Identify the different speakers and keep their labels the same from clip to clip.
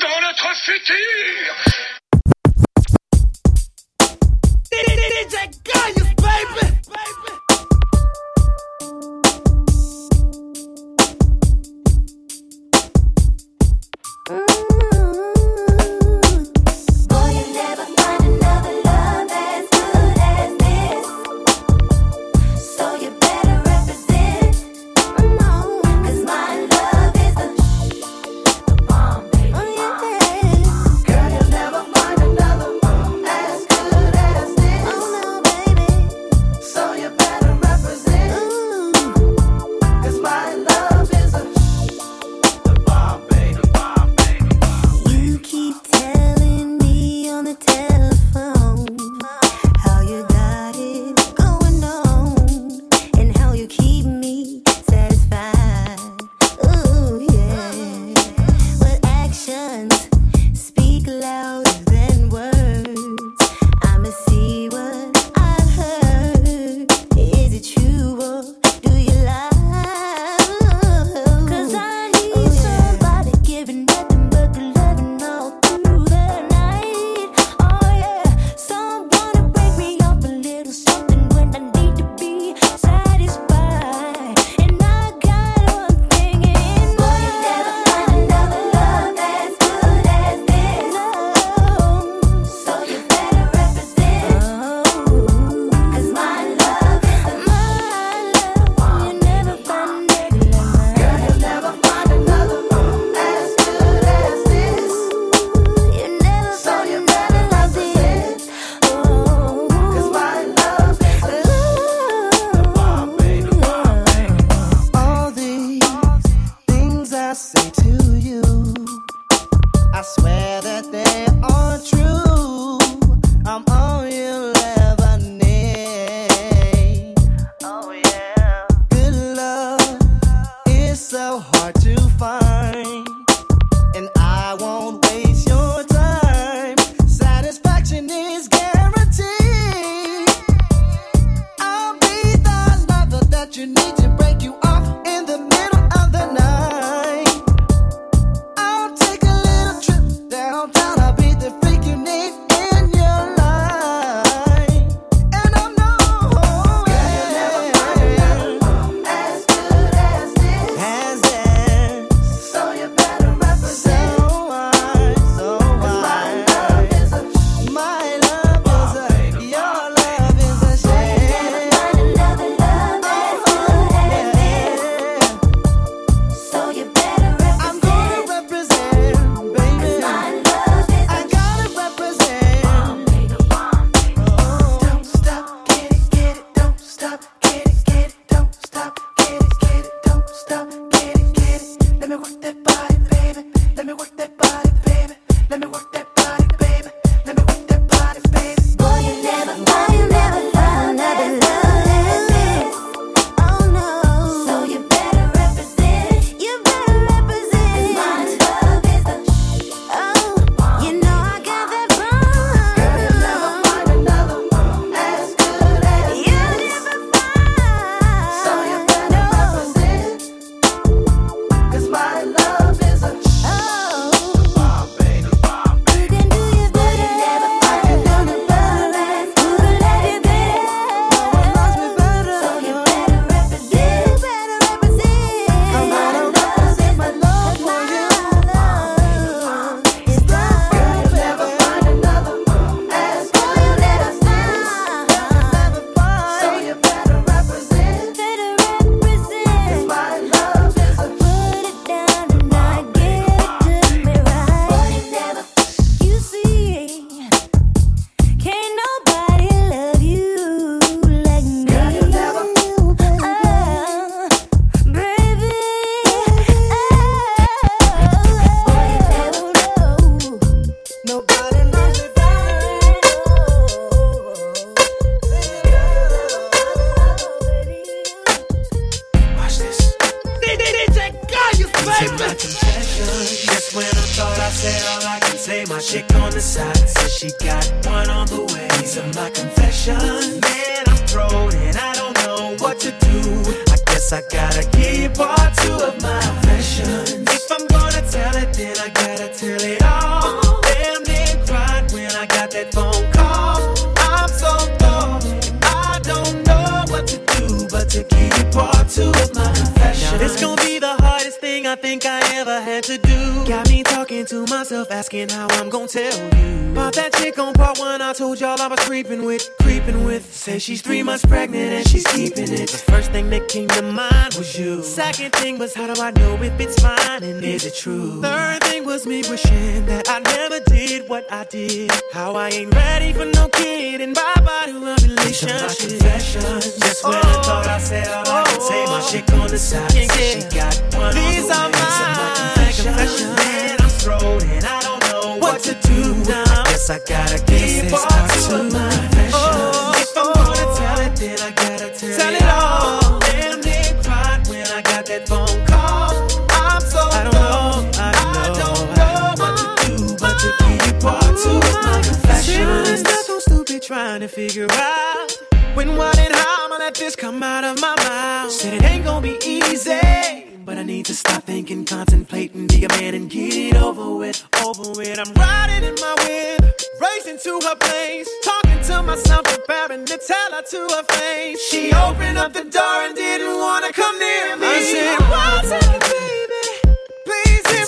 Speaker 1: dans notre futur.
Speaker 2: Three months pregnant and she's keeping it. The first thing that came to mind was you. Second thing was how do I know if it's mine and is it true? Third thing was me wishing that I never did what I did. How I ain't ready for no kid and bye bye to a relationship. Just when I thought I said all I could say, my chick on the side.
Speaker 3: Yeah, yeah.
Speaker 2: She got one
Speaker 3: These
Speaker 2: on the
Speaker 3: are
Speaker 2: my confessions. Man, I'm thrown and I don't know what, to do now. I guess I gotta keep
Speaker 3: This
Speaker 2: part
Speaker 3: is
Speaker 2: two of my confessions.
Speaker 3: Oh,
Speaker 2: trying to figure out when, what, and how I'ma let this come out of my mouth. Said it ain't gonna be easy, but I need to stop thinking, contemplating, be a man and get it over with, over with. I'm riding in my whip, racing to her place, talking to myself, preparing to tell her to her face. She opened up the door and didn't wanna come near me. I said, What's baby?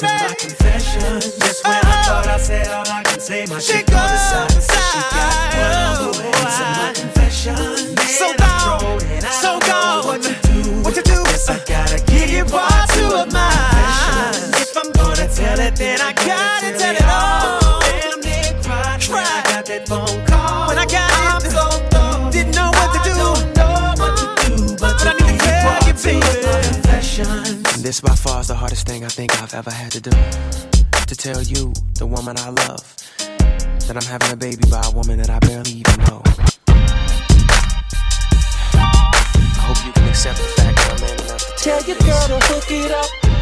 Speaker 2: Please hear
Speaker 3: These are my
Speaker 2: me.
Speaker 3: confessions.
Speaker 2: Just when I oh. thought I said all I can say, my
Speaker 3: She
Speaker 2: chick on the side
Speaker 3: goes
Speaker 2: said she got one on the oh, way. So my confessions, man,
Speaker 3: So gone,
Speaker 2: and I
Speaker 3: so gone.
Speaker 2: what to do.
Speaker 3: What to do?
Speaker 2: Guess I gotta uh,
Speaker 3: Give
Speaker 2: give
Speaker 3: you part two of
Speaker 2: of my
Speaker 3: mine.
Speaker 2: If I'm gonna tell it, then I gotta tell it all. Damn, they cried when I got that phone call.
Speaker 3: When I got
Speaker 2: I'm
Speaker 3: it,
Speaker 2: so
Speaker 3: didn't know what to
Speaker 2: I
Speaker 3: do.
Speaker 2: don't know what to do, but,
Speaker 3: But I need to tell you,
Speaker 2: of
Speaker 3: baby.
Speaker 4: And this by far is the hardest thing I think I've ever had to do. To tell you, the woman I love, that I'm having a baby by a woman that I barely even know. I hope you can accept the fact that I'm man enough to
Speaker 5: Tell your girl to hook it up.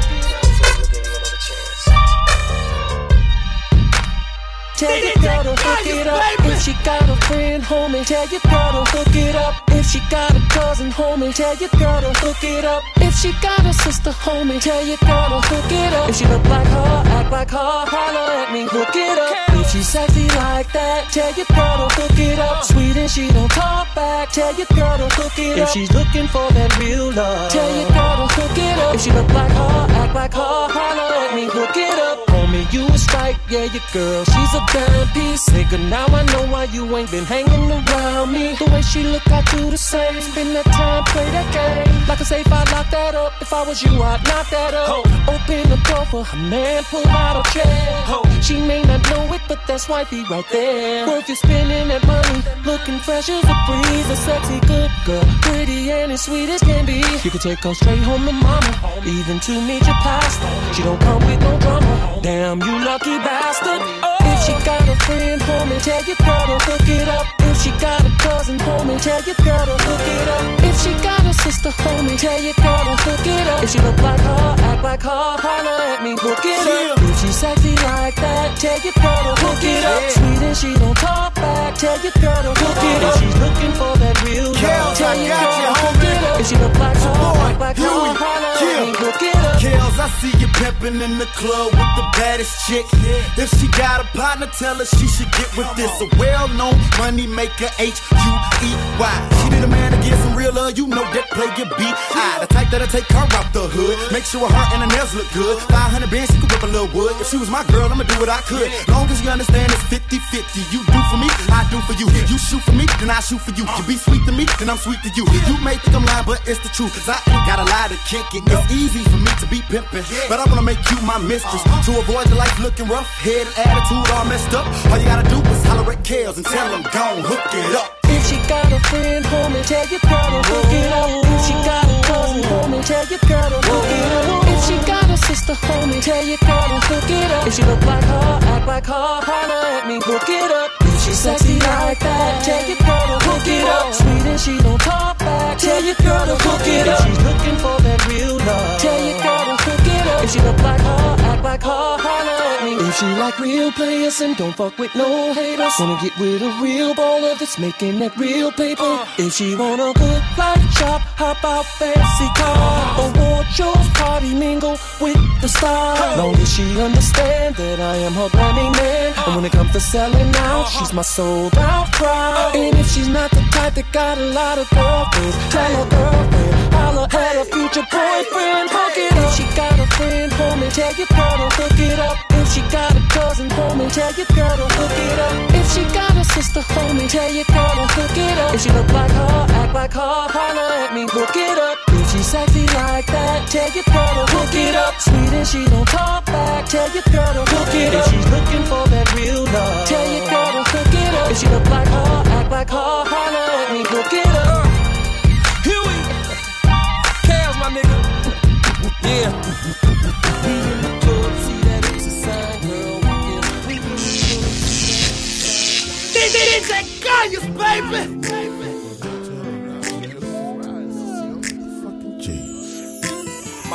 Speaker 5: Tell your girl to hook it up if she got a friend, homie. Tell your girl to hook it up if she got a cousin, homie. Tell your girl to hook it up if she got a sister, homie. Tell your girl to hook it up if she look like her, act like her, holler at me, hook it up. If she sexy like that, tell your girl to hook it up. Uh. Sweet and she don't talk back, tell your girl to hook it up. If she's looking for that real love, tell your girl to hook it up. If she look like her, act like her, holler at me, hook it up. Homie, you was right, yeah, your girl, she's a dime piece. Nigga, now I know why you ain't been hanging around me. The way she look, I do the same. Spend that time, play that game. Like I say, if I lock that up. If I was you, I'd knock that up. Open the door for her man, pull out a chair. She may not know it, but that's wifey right there. Worth you spending that money, looking fresh as a breeze. A sexy good girl, pretty and as sweet as can be. You can take her straight home to mama, even to meet your pastor. She don't come with no drama. Damn, you lucky bastard. Oh. If she got friend, homie, tell your girl to hook it up. If she got a cousin, homie, tell your girl to hook it up. If she got a sister, homie, tell your girl to hook it up. If she look like her, act like her, holler at me, hook it up. If she sexy like that, tell your girl to hook it up. Sweet and she don't talk back, tell your girl to hook it up. If she's looking for that real love, tell your girl
Speaker 6: you,
Speaker 5: to hook it up. If she look like her, act like her, holler at me, hook it up.
Speaker 6: Kels, I see you pimping in the club with the baddest chick. If she got a partner, tell her she should get with this. A well-known money maker, H-U-E-Y. She need a man to get some real love, you know that play your beat. I, the type that'll take her out the hood. Make sure her and her nails look good. 500 bands, she could whip a little wood. If she was my girl, I'ma do what I could. Long as you understand it's 50-50. You do for me, I do for you. You shoot for me, then I shoot for you. You be sweet to me, then I'm sweet to you. You may think I'm lying, but it's the truth. Cause I ain't got a lie to kick it. It's easy for me to be pimping. But I wanna make you my mistress. To avoid the life looking rough, head and attitude all messed up. All you gotta do is holler at Kels and tell them, gon' hook it up.
Speaker 5: If she got a friend, homie, tell your girl to hook it up. If she got a cousin, homie, tell your girl to hook it up. If she got a sister, homie, tell your girl to hook it up. If she look like her, act like her, holler at me, hook it up. If she sexy like that, tell your girl to hook it up. Sweet and she don't talk back, tell your girl to hook it up. If she's looking for that real love, tell your girl If she look like her, act like her, holler at me. If she like real players and don't fuck with no haters, wanna get with a real baller that's making that real paper. Uh. If she want a good life, shop, hop out fancy car, award shows, party mingle with the stars. Long as she understand that I am her Grammy man, and when it comes to selling out, uh-huh. she's my sold out crowd. And if she's not the type that got a lot of girlfriends, tell her girlfriend. Holla at a future boyfriend, hook it up. If she got a friend, homie, tell your girl to hook it up. If she got a cousin, homie, tell your girl to hook it up. If she got a sister, homie, tell your girl to hook it up. If she look like her, act like her, holla at me, hook it up. If she sexy like that, tell your girl to hook it up. Sweet and she don't talk back, tell your girl to hook it up. If she's looking for that real love, tell your girl to hook it up. If she look like her, act like her, holla at me, hook it up. Here we, Chaos, my nigga. Yeah. That it's a sign, girl. We in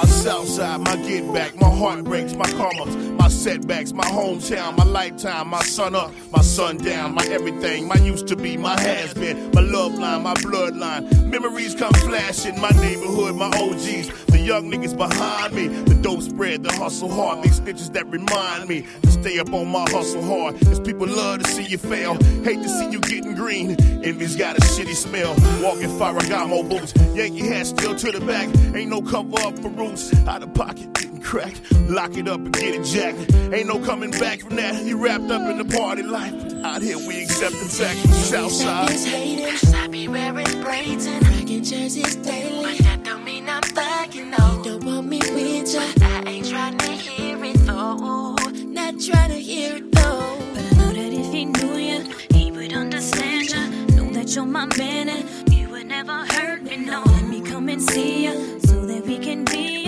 Speaker 7: My south side, my get back, my heartbreaks, my karma, my setbacks, my hometown, my lifetime, my sun up, my sun down, my everything, my used to be, my has been, my love line, my bloodline. Memories come flashing, my neighborhood, my OGs, the young niggas behind me, the dope spread, the hustle hard, these stitches that remind me to stay up on my hustle hard. Cause people love to see you fail, hate to see you getting green. Envy's got a shitty smell, walking Ferragamo boots, Yankee hat still to the back, ain't no cover up for roots, out of pocket getting cracked, lock it up and get it jacked. Ain't no coming back from that, you wrapped up in the party life. Out here we accept them sack, south side.
Speaker 8: Cause I be wearing braids and rocking jerseys daily. But that don't mean I'm thugging, no. You don't want me with ya. But I ain't trying to hear it though. Not trying to hear it though.
Speaker 9: But I know that if he knew you, he would understand you. Know that you're my man and you would never hurt me. No, let me come and see you so that we can be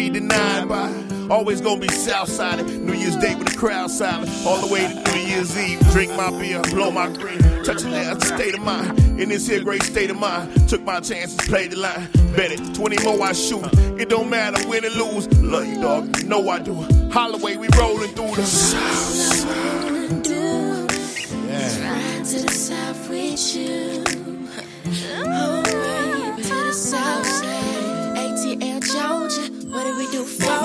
Speaker 8: be
Speaker 7: denied by. Always gonna be Southside. New Year's Day with the crowd silent. All the way to New Year's Eve. Drink my beer, blow my green. Touch that's state of mind. In this here great state of mind. Took my chances, played the line. Bet it, 20 more I shoot. It don't matter win or lose. Love you, dog. You know I do. Holloway, we rolling through the South.
Speaker 8: Ride to the south with you. Do for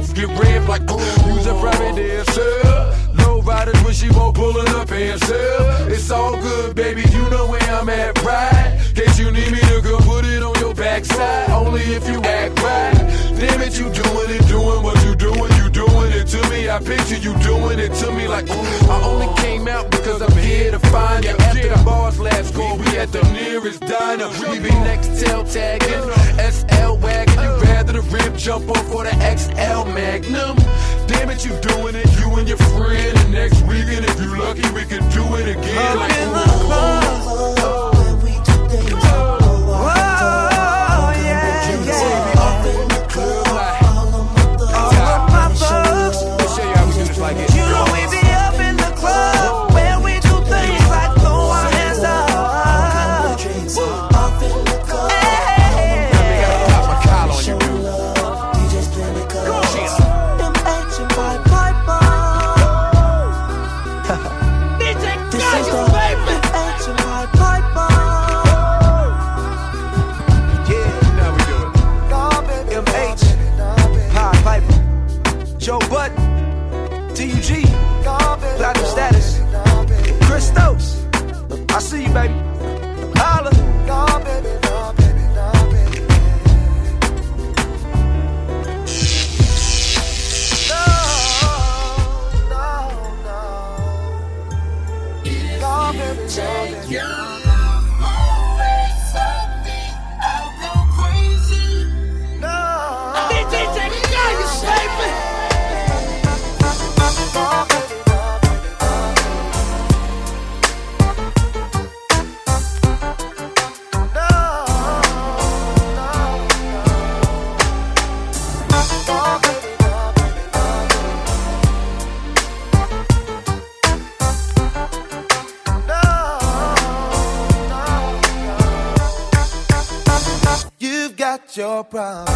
Speaker 10: both get ramp like, uh, use a private dancer. Low riders when she won't pulling up and sell. It's all good, baby, you know where I'm at, right? Case you need me to go put it on your backside, only if you act right. Damn it, you doing it, doing what you doing, you doing it to me. I picture you doing it to me like, ooh. I only came out because I'm here to find you. After the bars last call, we at the nearest diner. We be next tail tagging, SL wagon. The rim jump off for the XL Magnum. Damn it, you doing it, you and your friend. And next weekend, if you lucky, we can do it again. Like, ooh.
Speaker 11: You oh,
Speaker 2: oh, oh.
Speaker 12: Got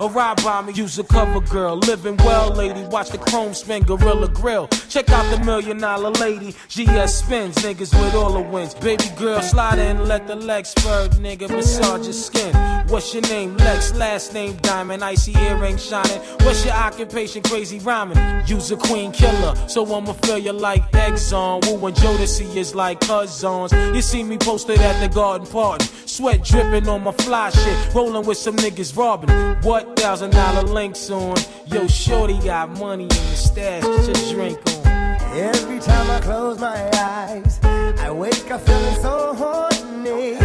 Speaker 12: or ride by me. Use a cover girl. Living well, lady. Watch the chrome spin, Gorilla Grill. Check out the million dollar lady. GS spins, niggas with all the wins. Baby girl, slide in, let the legs spur, nigga. Massage your skin. What's your name? Lex, last name Diamond. Icy earring shining. What's your occupation? Crazy rhyming. Use a queen killer, so I'ma feel you like Exxon. Woo and Jodeci is like cousins. You see me posted at the garden party. Sweat dripping on my fly shit. Rolling with some niggas robbing. What thousand dollar links on? Yo, shorty got money in the stash. Your drink on.
Speaker 11: Every time I close my eyes, I wake up feeling so horny.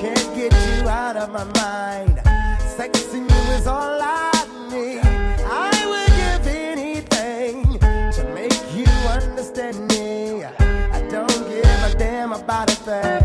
Speaker 11: Can't get you out of my mind. Sexing you is all I need. I would give anything to make you understand me. I don't give a damn about a thing.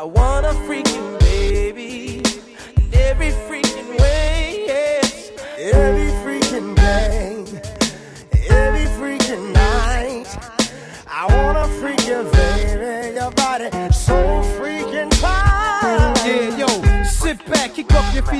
Speaker 11: I
Speaker 5: wanna freak you,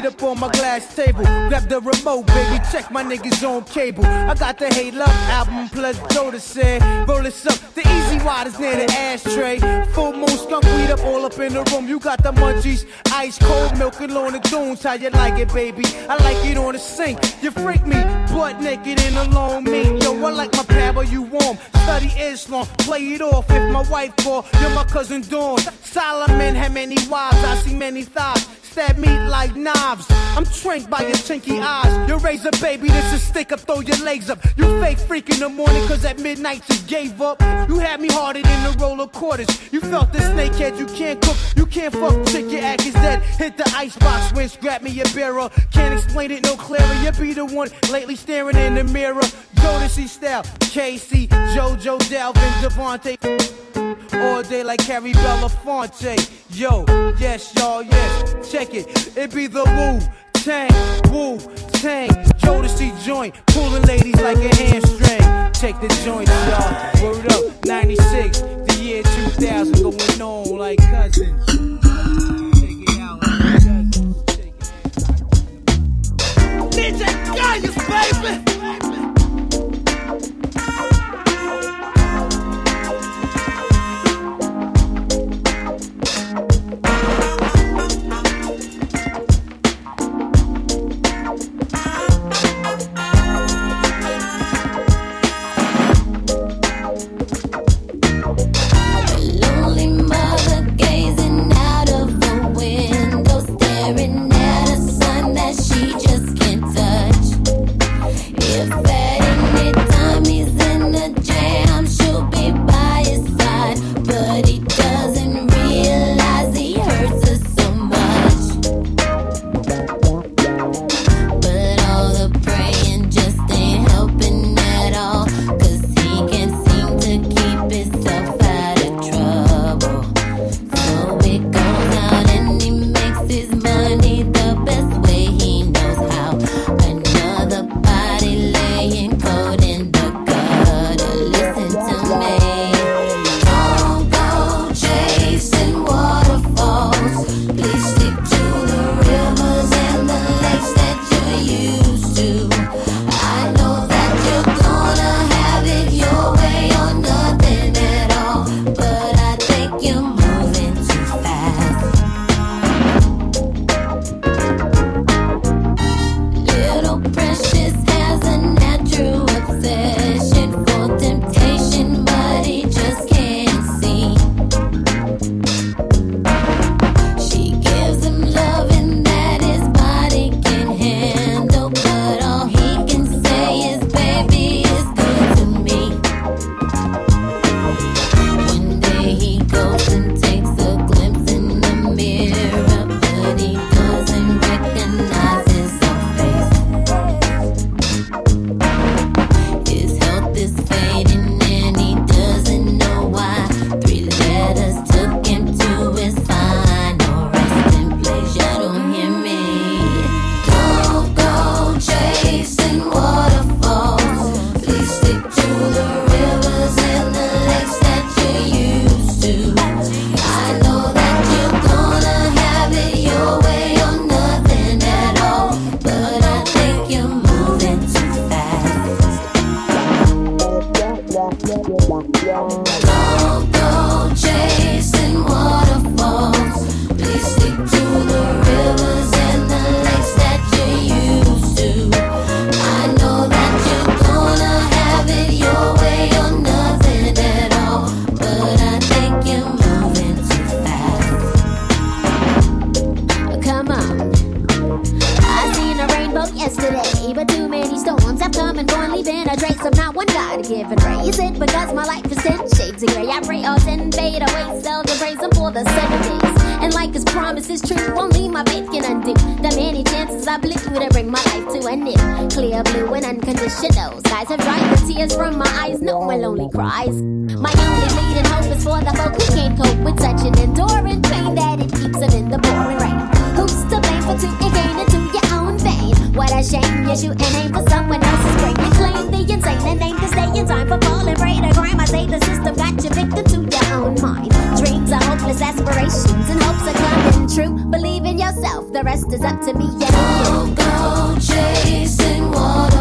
Speaker 13: up on my glass table. Grab the remote, baby, check my niggas on cable. I got the Hey Love album plus Joda said, roll this up. The easy waters near the ashtray. Full moon skunk weed up all up in the room. You got the munchies, ice cold milk and on the dunes. How you like it, baby? I like it on the sink. You freak me, butt naked in a long meat. Yo, I like my power, you warm. Study Islam, play it off. If my wife call, you're my cousin Dawn. Solomon had many wives, I see many thighs. Stab me like knives. I'm tranked by your chinky eyes. Your razor, baby, this is stick up, throw your legs up. You fake freak in the morning, cause at midnight you gave up. You had me harder than the roller quarters. You felt the snakehead, you can't cook, you can't fuck, chick, your act is dead. Hit the icebox, rinse, grab me a barrel. Can't explain it no clearer. You be the one lately staring in the mirror. Jodeci style, KC, JoJo, Dalvin, DeVante. All day like Harry Belafonte. Yo, yes, y'all, yes. Check it. It be the Wu Tang, Wu Tang. Jodeci joint. Pulling ladies like a hamstring. Take the joint, y'all. Word up. 96, the year 2000. Going on like cousins. Take it out like cousins.
Speaker 11: DJ Gaius, baby.
Speaker 14: dreams and hopes are coming true. Believe in yourself, the rest is up to me. Yeah. Don't
Speaker 15: go chasing water.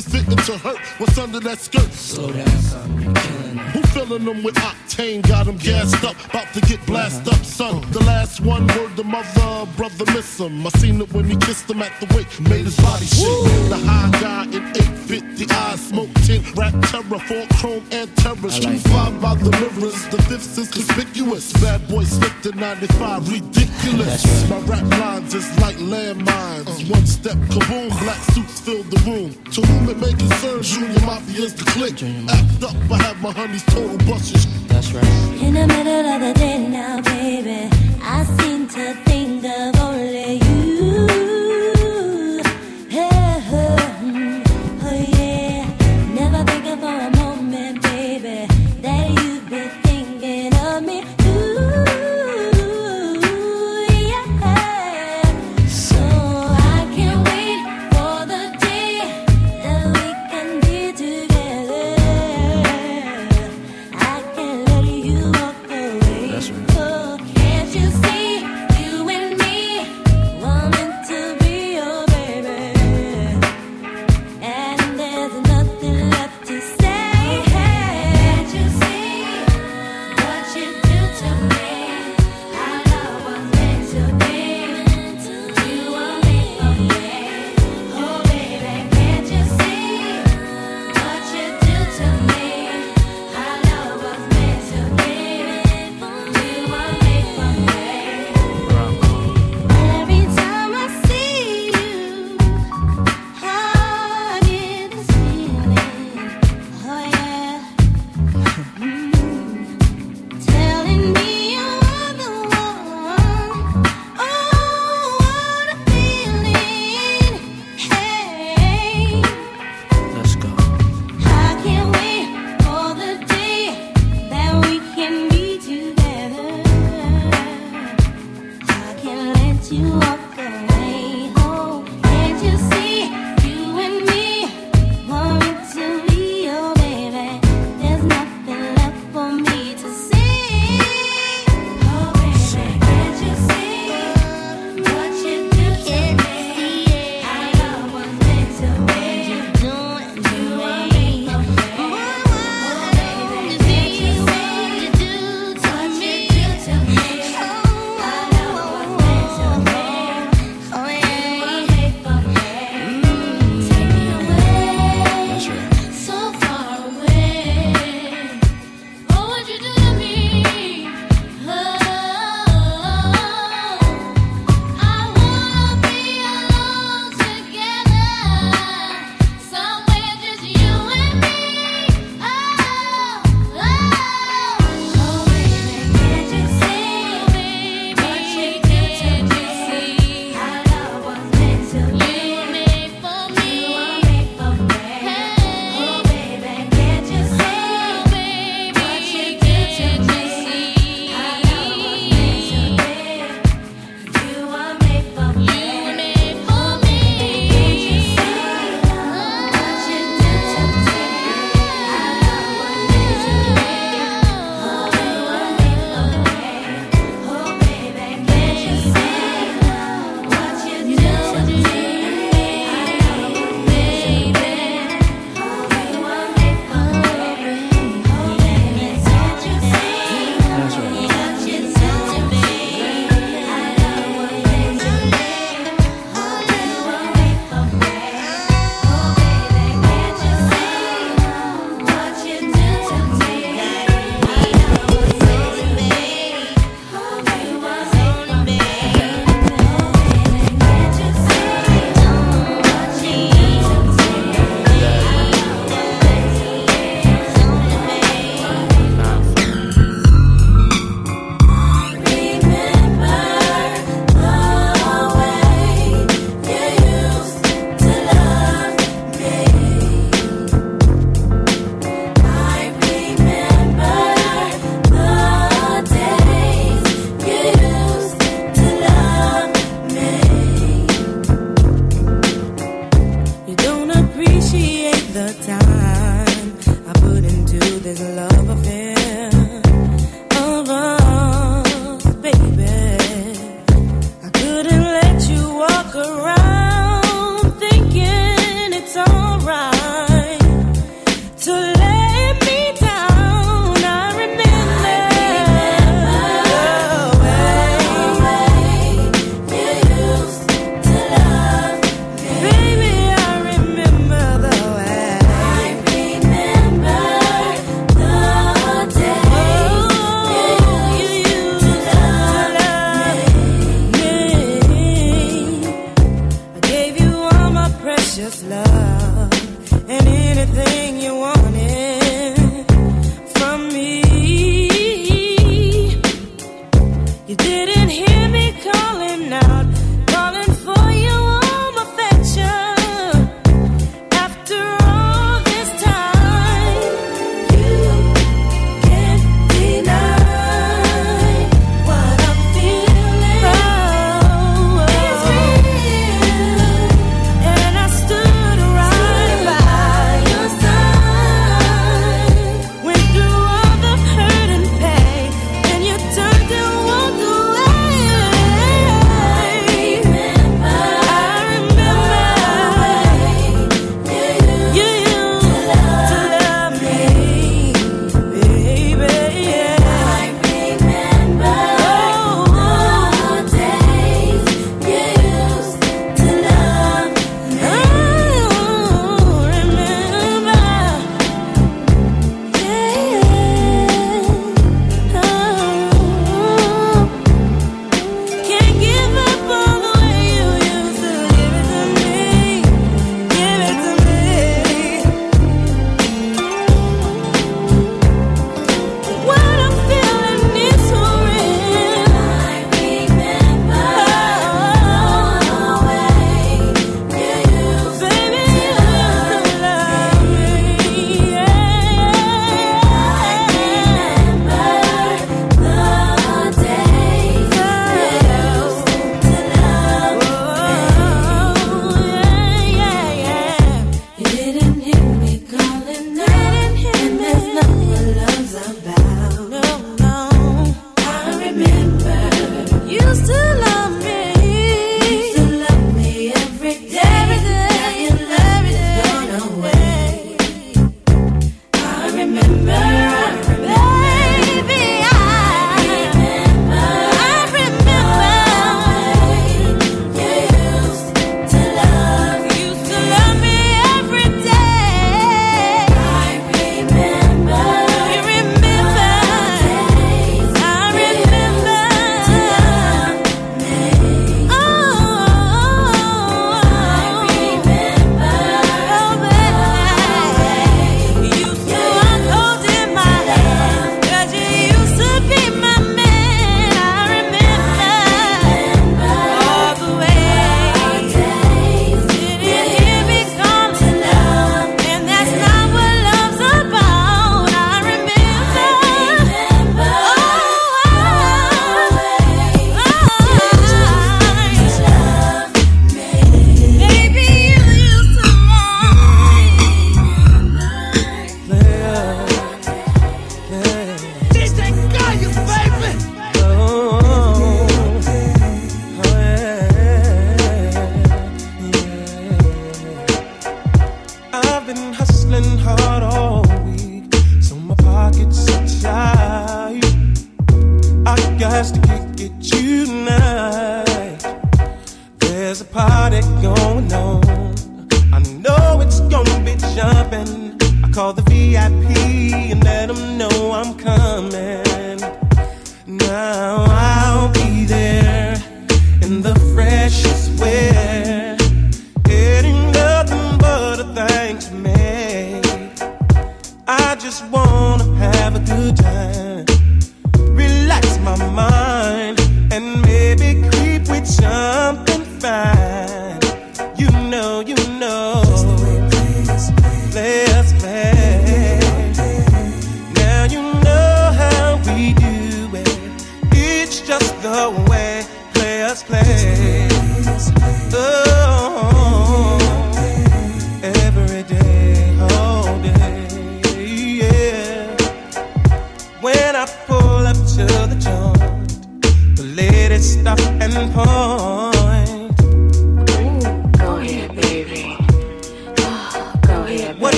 Speaker 15: niggas didn't to
Speaker 16: hurt what's under that skirt. Slow down, son. Who filling them with octane? Got them gassed up, about to get blast up, son. The last one word the mother, brother miss him. I seen it when he kissed him at the wake, made his body shake. The high guy in 850 eyes, smoke tint, rap terror, four chrome and terror. Street like five by the mirrors, the fifth is conspicuous. Bad boy slipped in 95, ridiculous. My rap lines is like landmines. One step, kaboom, black suits fill the room. To whom it may concern junior mafias to click. Act up, I have my honeys total buses.
Speaker 17: That's right.
Speaker 18: In the middle of the day now, baby, I seem to think of only you. the time I put into this love affair.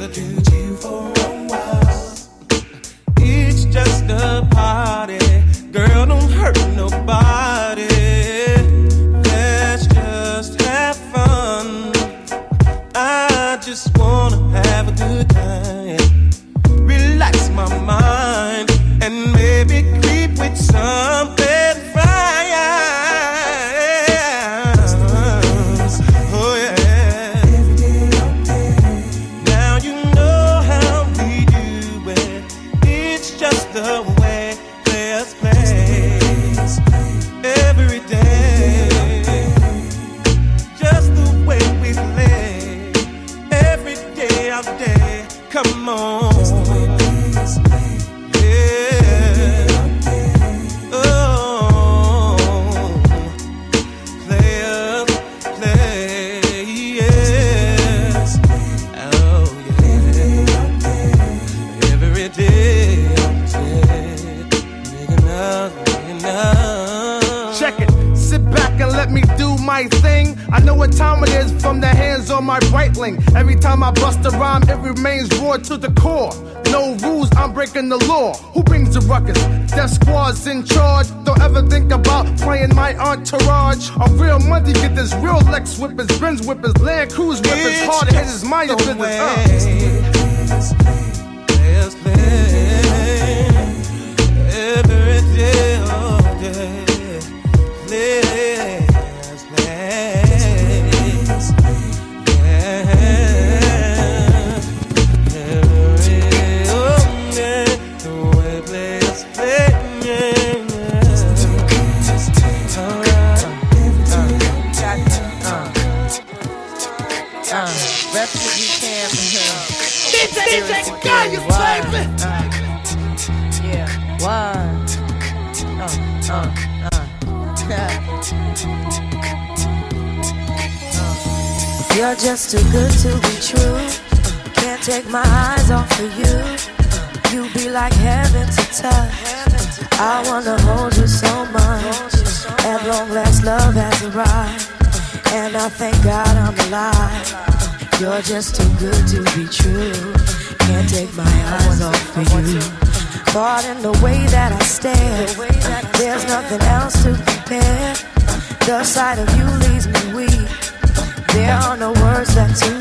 Speaker 18: Yes, do.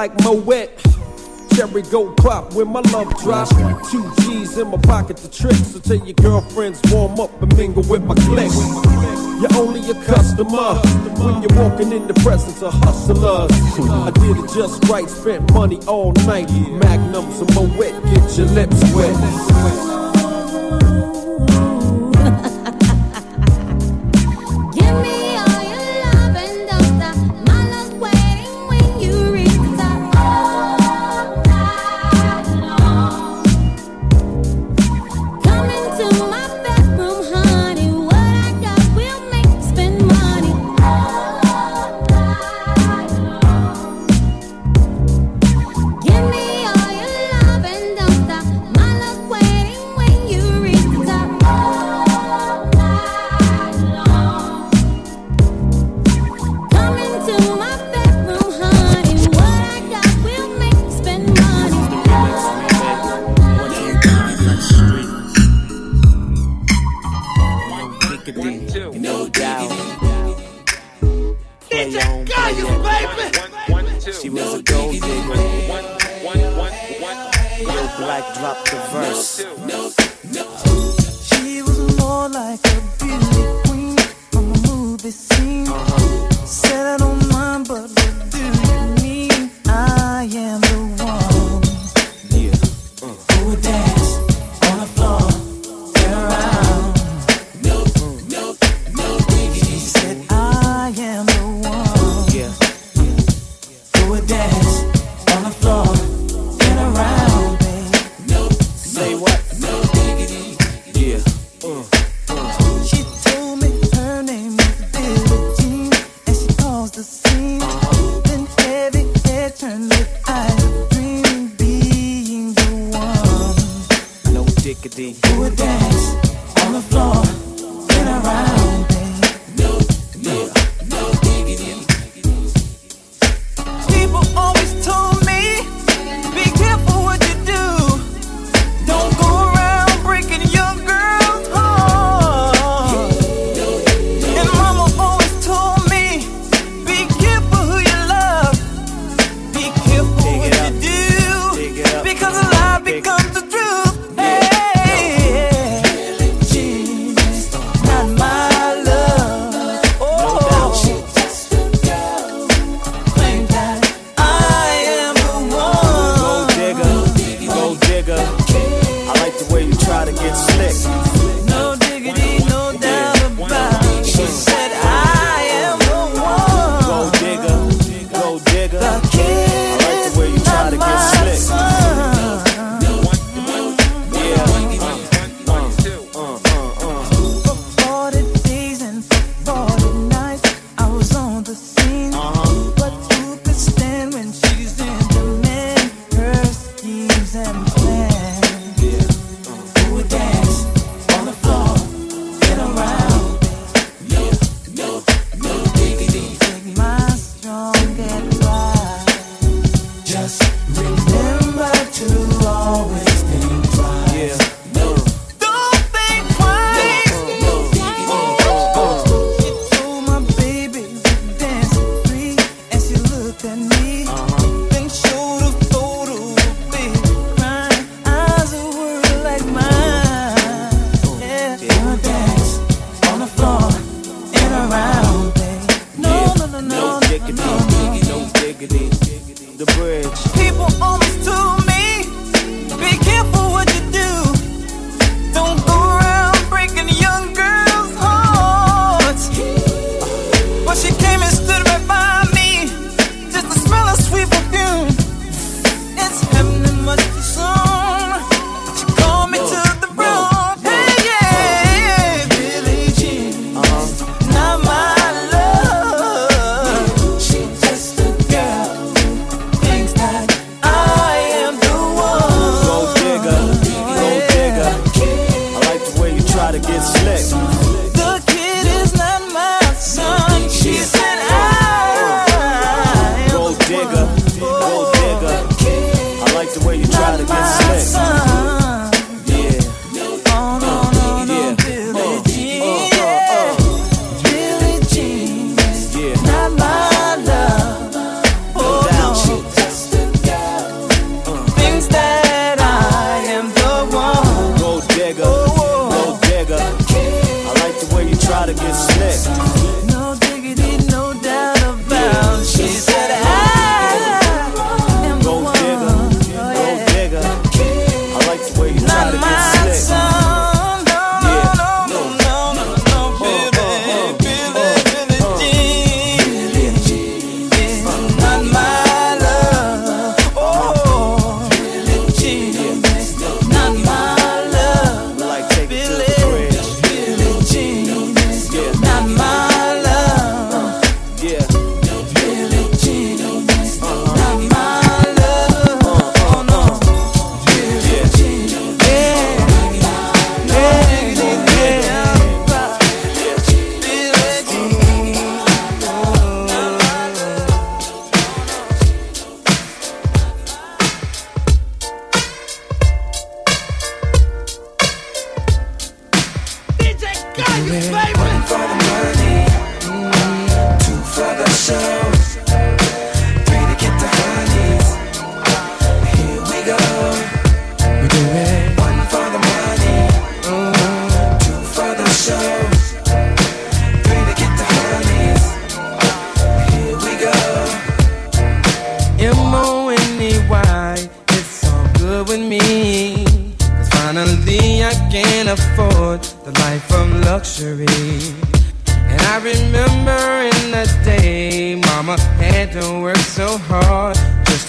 Speaker 19: like Moet. Cherry go pop when my love drops. Two G's in my pocket to trick. So tell your girlfriends warm up and mingle with my clique. You're only a customer when you're walking in the presence of hustlers. I did it just right, spent money all night. Magnums and Moet, get your lips wet.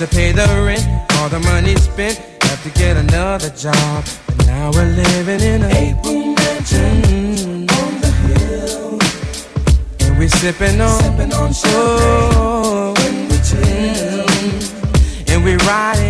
Speaker 20: to
Speaker 21: pay the rent, all the money spent, have to get another job. But now we're living in a April mansion on the hill, and we're sipping on, sipping on champagne oh, when we chill, and we're riding.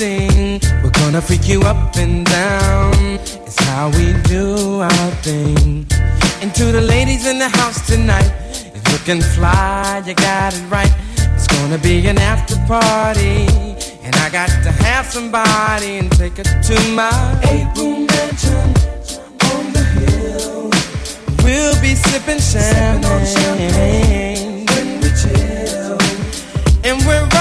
Speaker 21: We're gonna freak you up and down. It's how we do our thing. And to the ladies in the house tonight, it's looking fly, you got it right. It's gonna be an after party. And I got to have somebody and take her to my April room mansion on the hill. We'll be sipping champagne, sipping champagne when we chill. And we're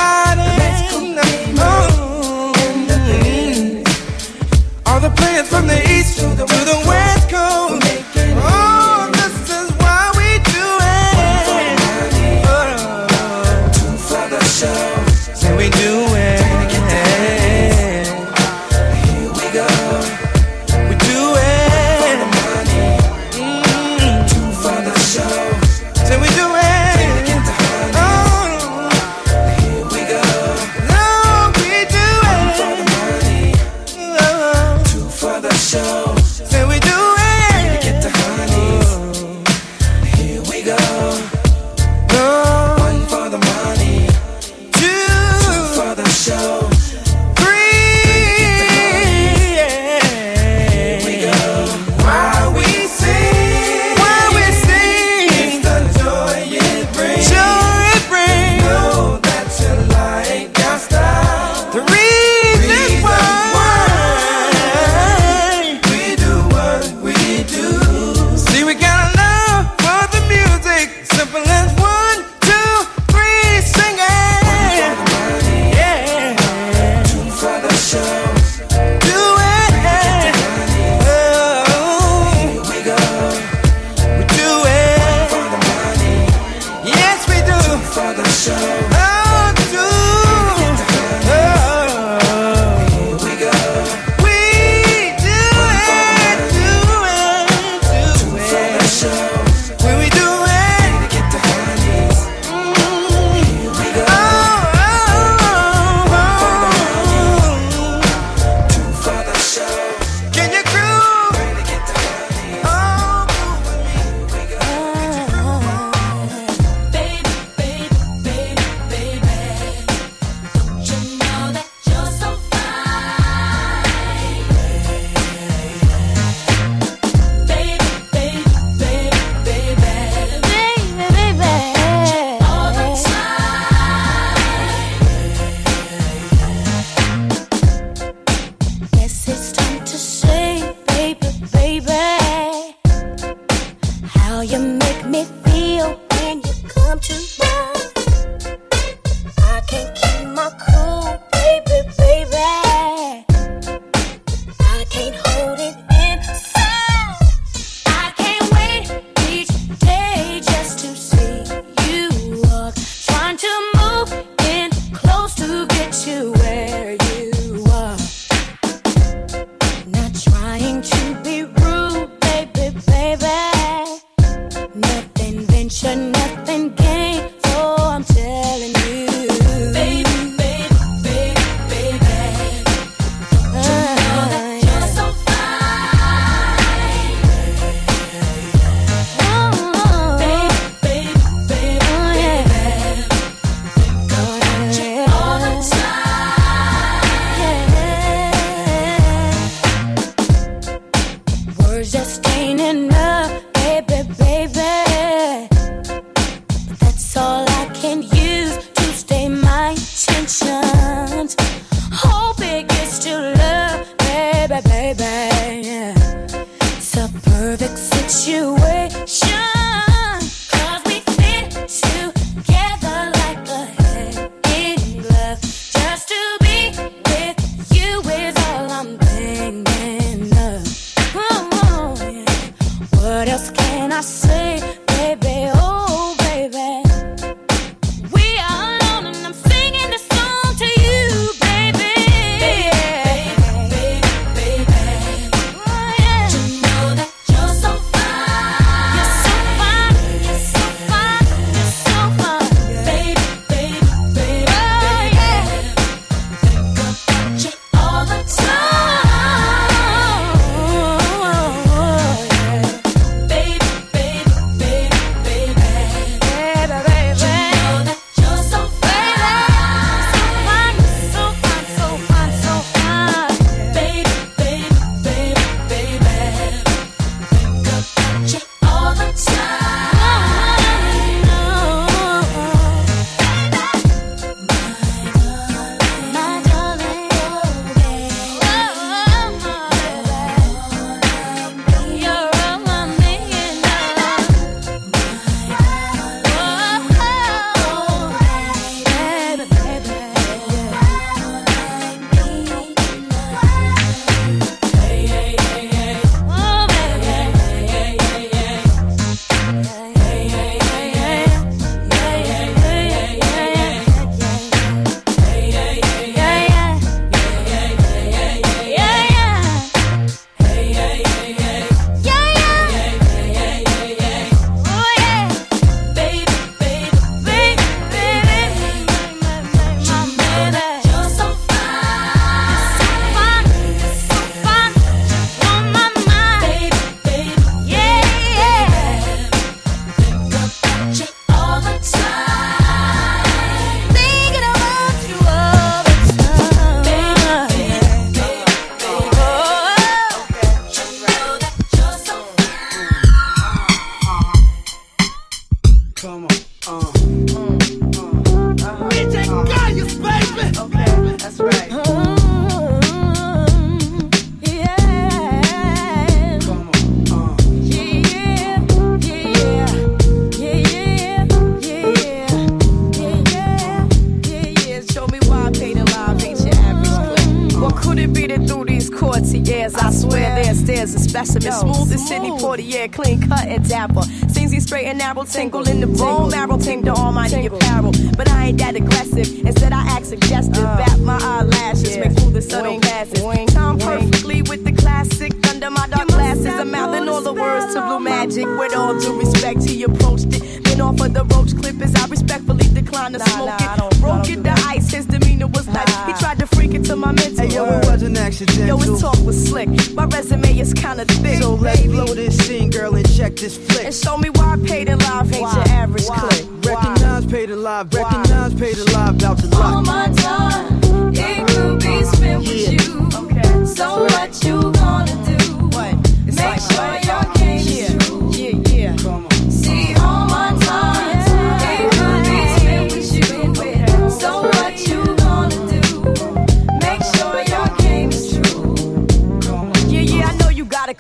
Speaker 21: a
Speaker 22: specimen. Smooth as Sidney Poitier, clean cut and dapper. Seems he straight and narrow, tingle in the bone marrow, pink the almighty apparel. But I ain't that aggressive. Instead, I act suggestive. Bat my eyelashes, make through the subtle passes. Time perfectly with the classic under my dark glasses. I'm mouthing all the words to blue magic. With all due respect, he approached it. Then offered the roach clippers. I respectfully declined to smoke it. Broke it, the ice, his demeanor was nice. He tried to freak it to my mental.
Speaker 11: Hey, yo, it wasn't accidental.
Speaker 22: Yo, his talk was slick. My resume is kinda thick.
Speaker 11: So let's
Speaker 22: baby.
Speaker 11: blow this scene, girl, and check this flick.
Speaker 22: And show me why I paid in live ain't your average why? click.
Speaker 11: Recognize, paid alive, recognize, paid alive, about to
Speaker 9: All
Speaker 11: rock.
Speaker 9: my time, it could be spent with you.
Speaker 22: Okay.
Speaker 9: So what you gonna do?
Speaker 22: What? It's
Speaker 9: Make
Speaker 22: like,
Speaker 9: sure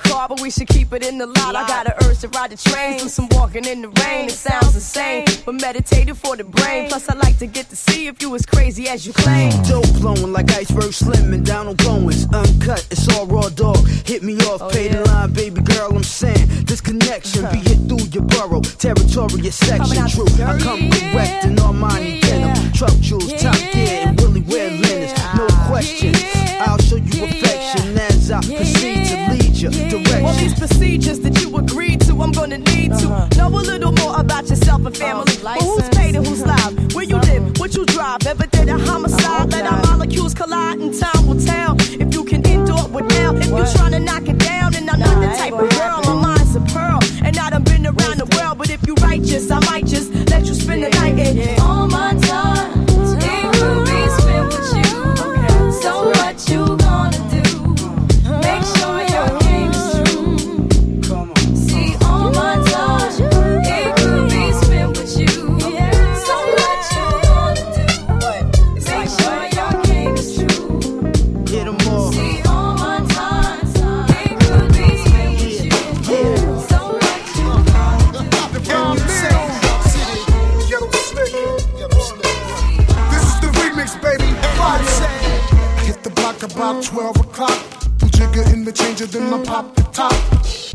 Speaker 22: car, but we should keep it in the lot. I got a urge to ride the train, do some walking in the rain. It sounds insane, but meditative for the brain. Plus, I like to get to see if you as crazy as you claim. Mm.
Speaker 11: Dope flowing like iceberg slim and down on blowings. Uncut, it's all raw dog. Hit me off,
Speaker 22: Oh,
Speaker 11: pay
Speaker 22: yeah.
Speaker 11: the line, baby girl. I'm saying this connection be hit through your borough, territory, section.
Speaker 22: Coming out
Speaker 11: True, I
Speaker 22: dirt,
Speaker 11: come
Speaker 22: yeah,
Speaker 11: correct in Armani
Speaker 22: yeah,
Speaker 11: denim, truck jewels,
Speaker 22: yeah,
Speaker 11: top
Speaker 22: yeah,
Speaker 11: gear, and Willie wear
Speaker 22: yeah,
Speaker 11: linens. No
Speaker 22: yeah,
Speaker 11: question,
Speaker 22: yeah,
Speaker 11: I'll show you
Speaker 22: yeah,
Speaker 11: affection as I
Speaker 22: yeah,
Speaker 11: proceed to
Speaker 22: yeah,
Speaker 11: lead you
Speaker 22: yeah.
Speaker 11: direction.
Speaker 22: Well, these procedures that you agreed to, I'm gonna need to know a little more about yourself and family. but who's paid and who's live? Where you live? What you drive? Ever did a homicide? Let our molecules collide and time will tell if you can endure with now. If you tryna knock it down, and I'm not the type of girl, my mind's a pearl. And I done been around the world, but if you righteous, I might just
Speaker 23: about 12 o'clock. Put Jigga in the changer, then I pop the top.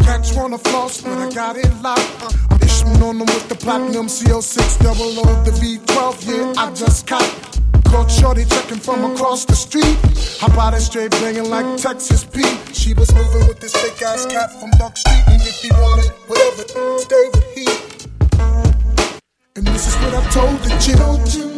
Speaker 23: Cats wanna floss, but I got it locked. Uh, I'm issuing on them with the platinum CO6 double O, the V12, yeah, I just caught. Caught Shorty checking from across the street. Hop out and straight banging like Texas Pete. She was moving with this fake ass cat from Buck Street. And if he wanted whatever, stay with he. And this is what I told the chick.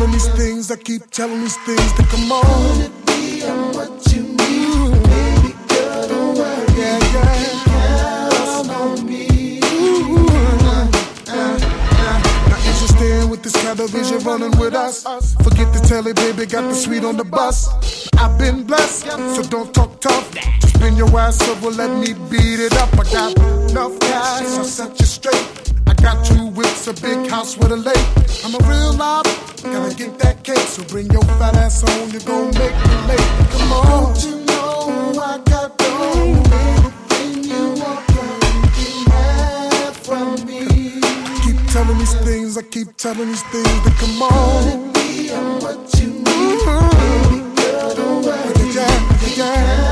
Speaker 23: Telling these things, I keep telling these things to come on. Could it be I'm what you need? Baby girl, don't worry. Yeah, yeah. Count on me. Ooh, uh, uh, uh. Not interested with this television running with us. Forget the telly, baby, got the sweet on the bus. I've been blessed, so don't talk tough. Just bend your ass over, let me beat it up. I got enough cash, I'll set you straight. Got two whips, a big house with a lake. I'm a real lob, gotta get that cake. So bring your fat ass home, you're gonna make me late. Come on. Don't you know I got? Anything you girl, you have from me. I keep telling these things, I keep telling these things to come on. Be I'm what you need. Baby girl, don't worry. Yeah, yeah.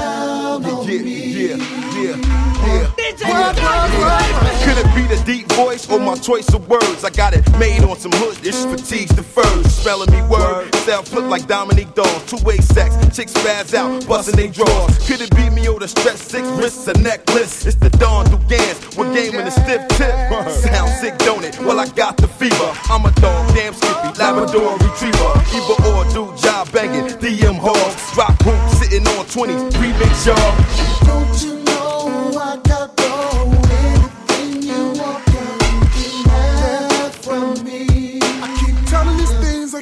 Speaker 7: Could it be the deep voice or my choice of words? I got it made on some hood ish fatigues the furs. Spelling me word, self flip like Dominique Dawes. Two way sex, chicks spaz out, busting they drawers. Could it be me or the stretch six wrists, a necklace? It's the Dawn Dugans, we're gaming a stiff tip. Sound sick, don't it? Well, I got the fever. I'm a dog, damn skippy, Labrador retriever. Either or, do job banging, DM hogs. Drop hoop, sitting on 20, remix y'all.
Speaker 23: Don't you know I got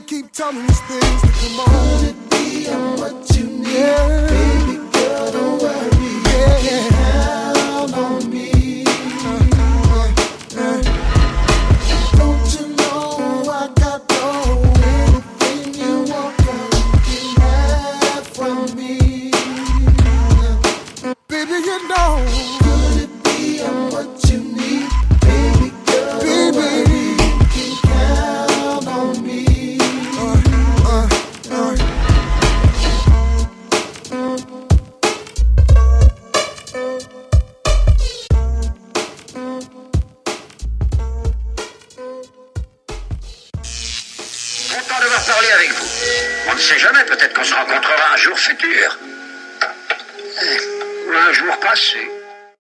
Speaker 23: keep telling these things come on. Could it be I'm what you need? Baby
Speaker 24: se rencontrera un jour futur. Ou un jour passé.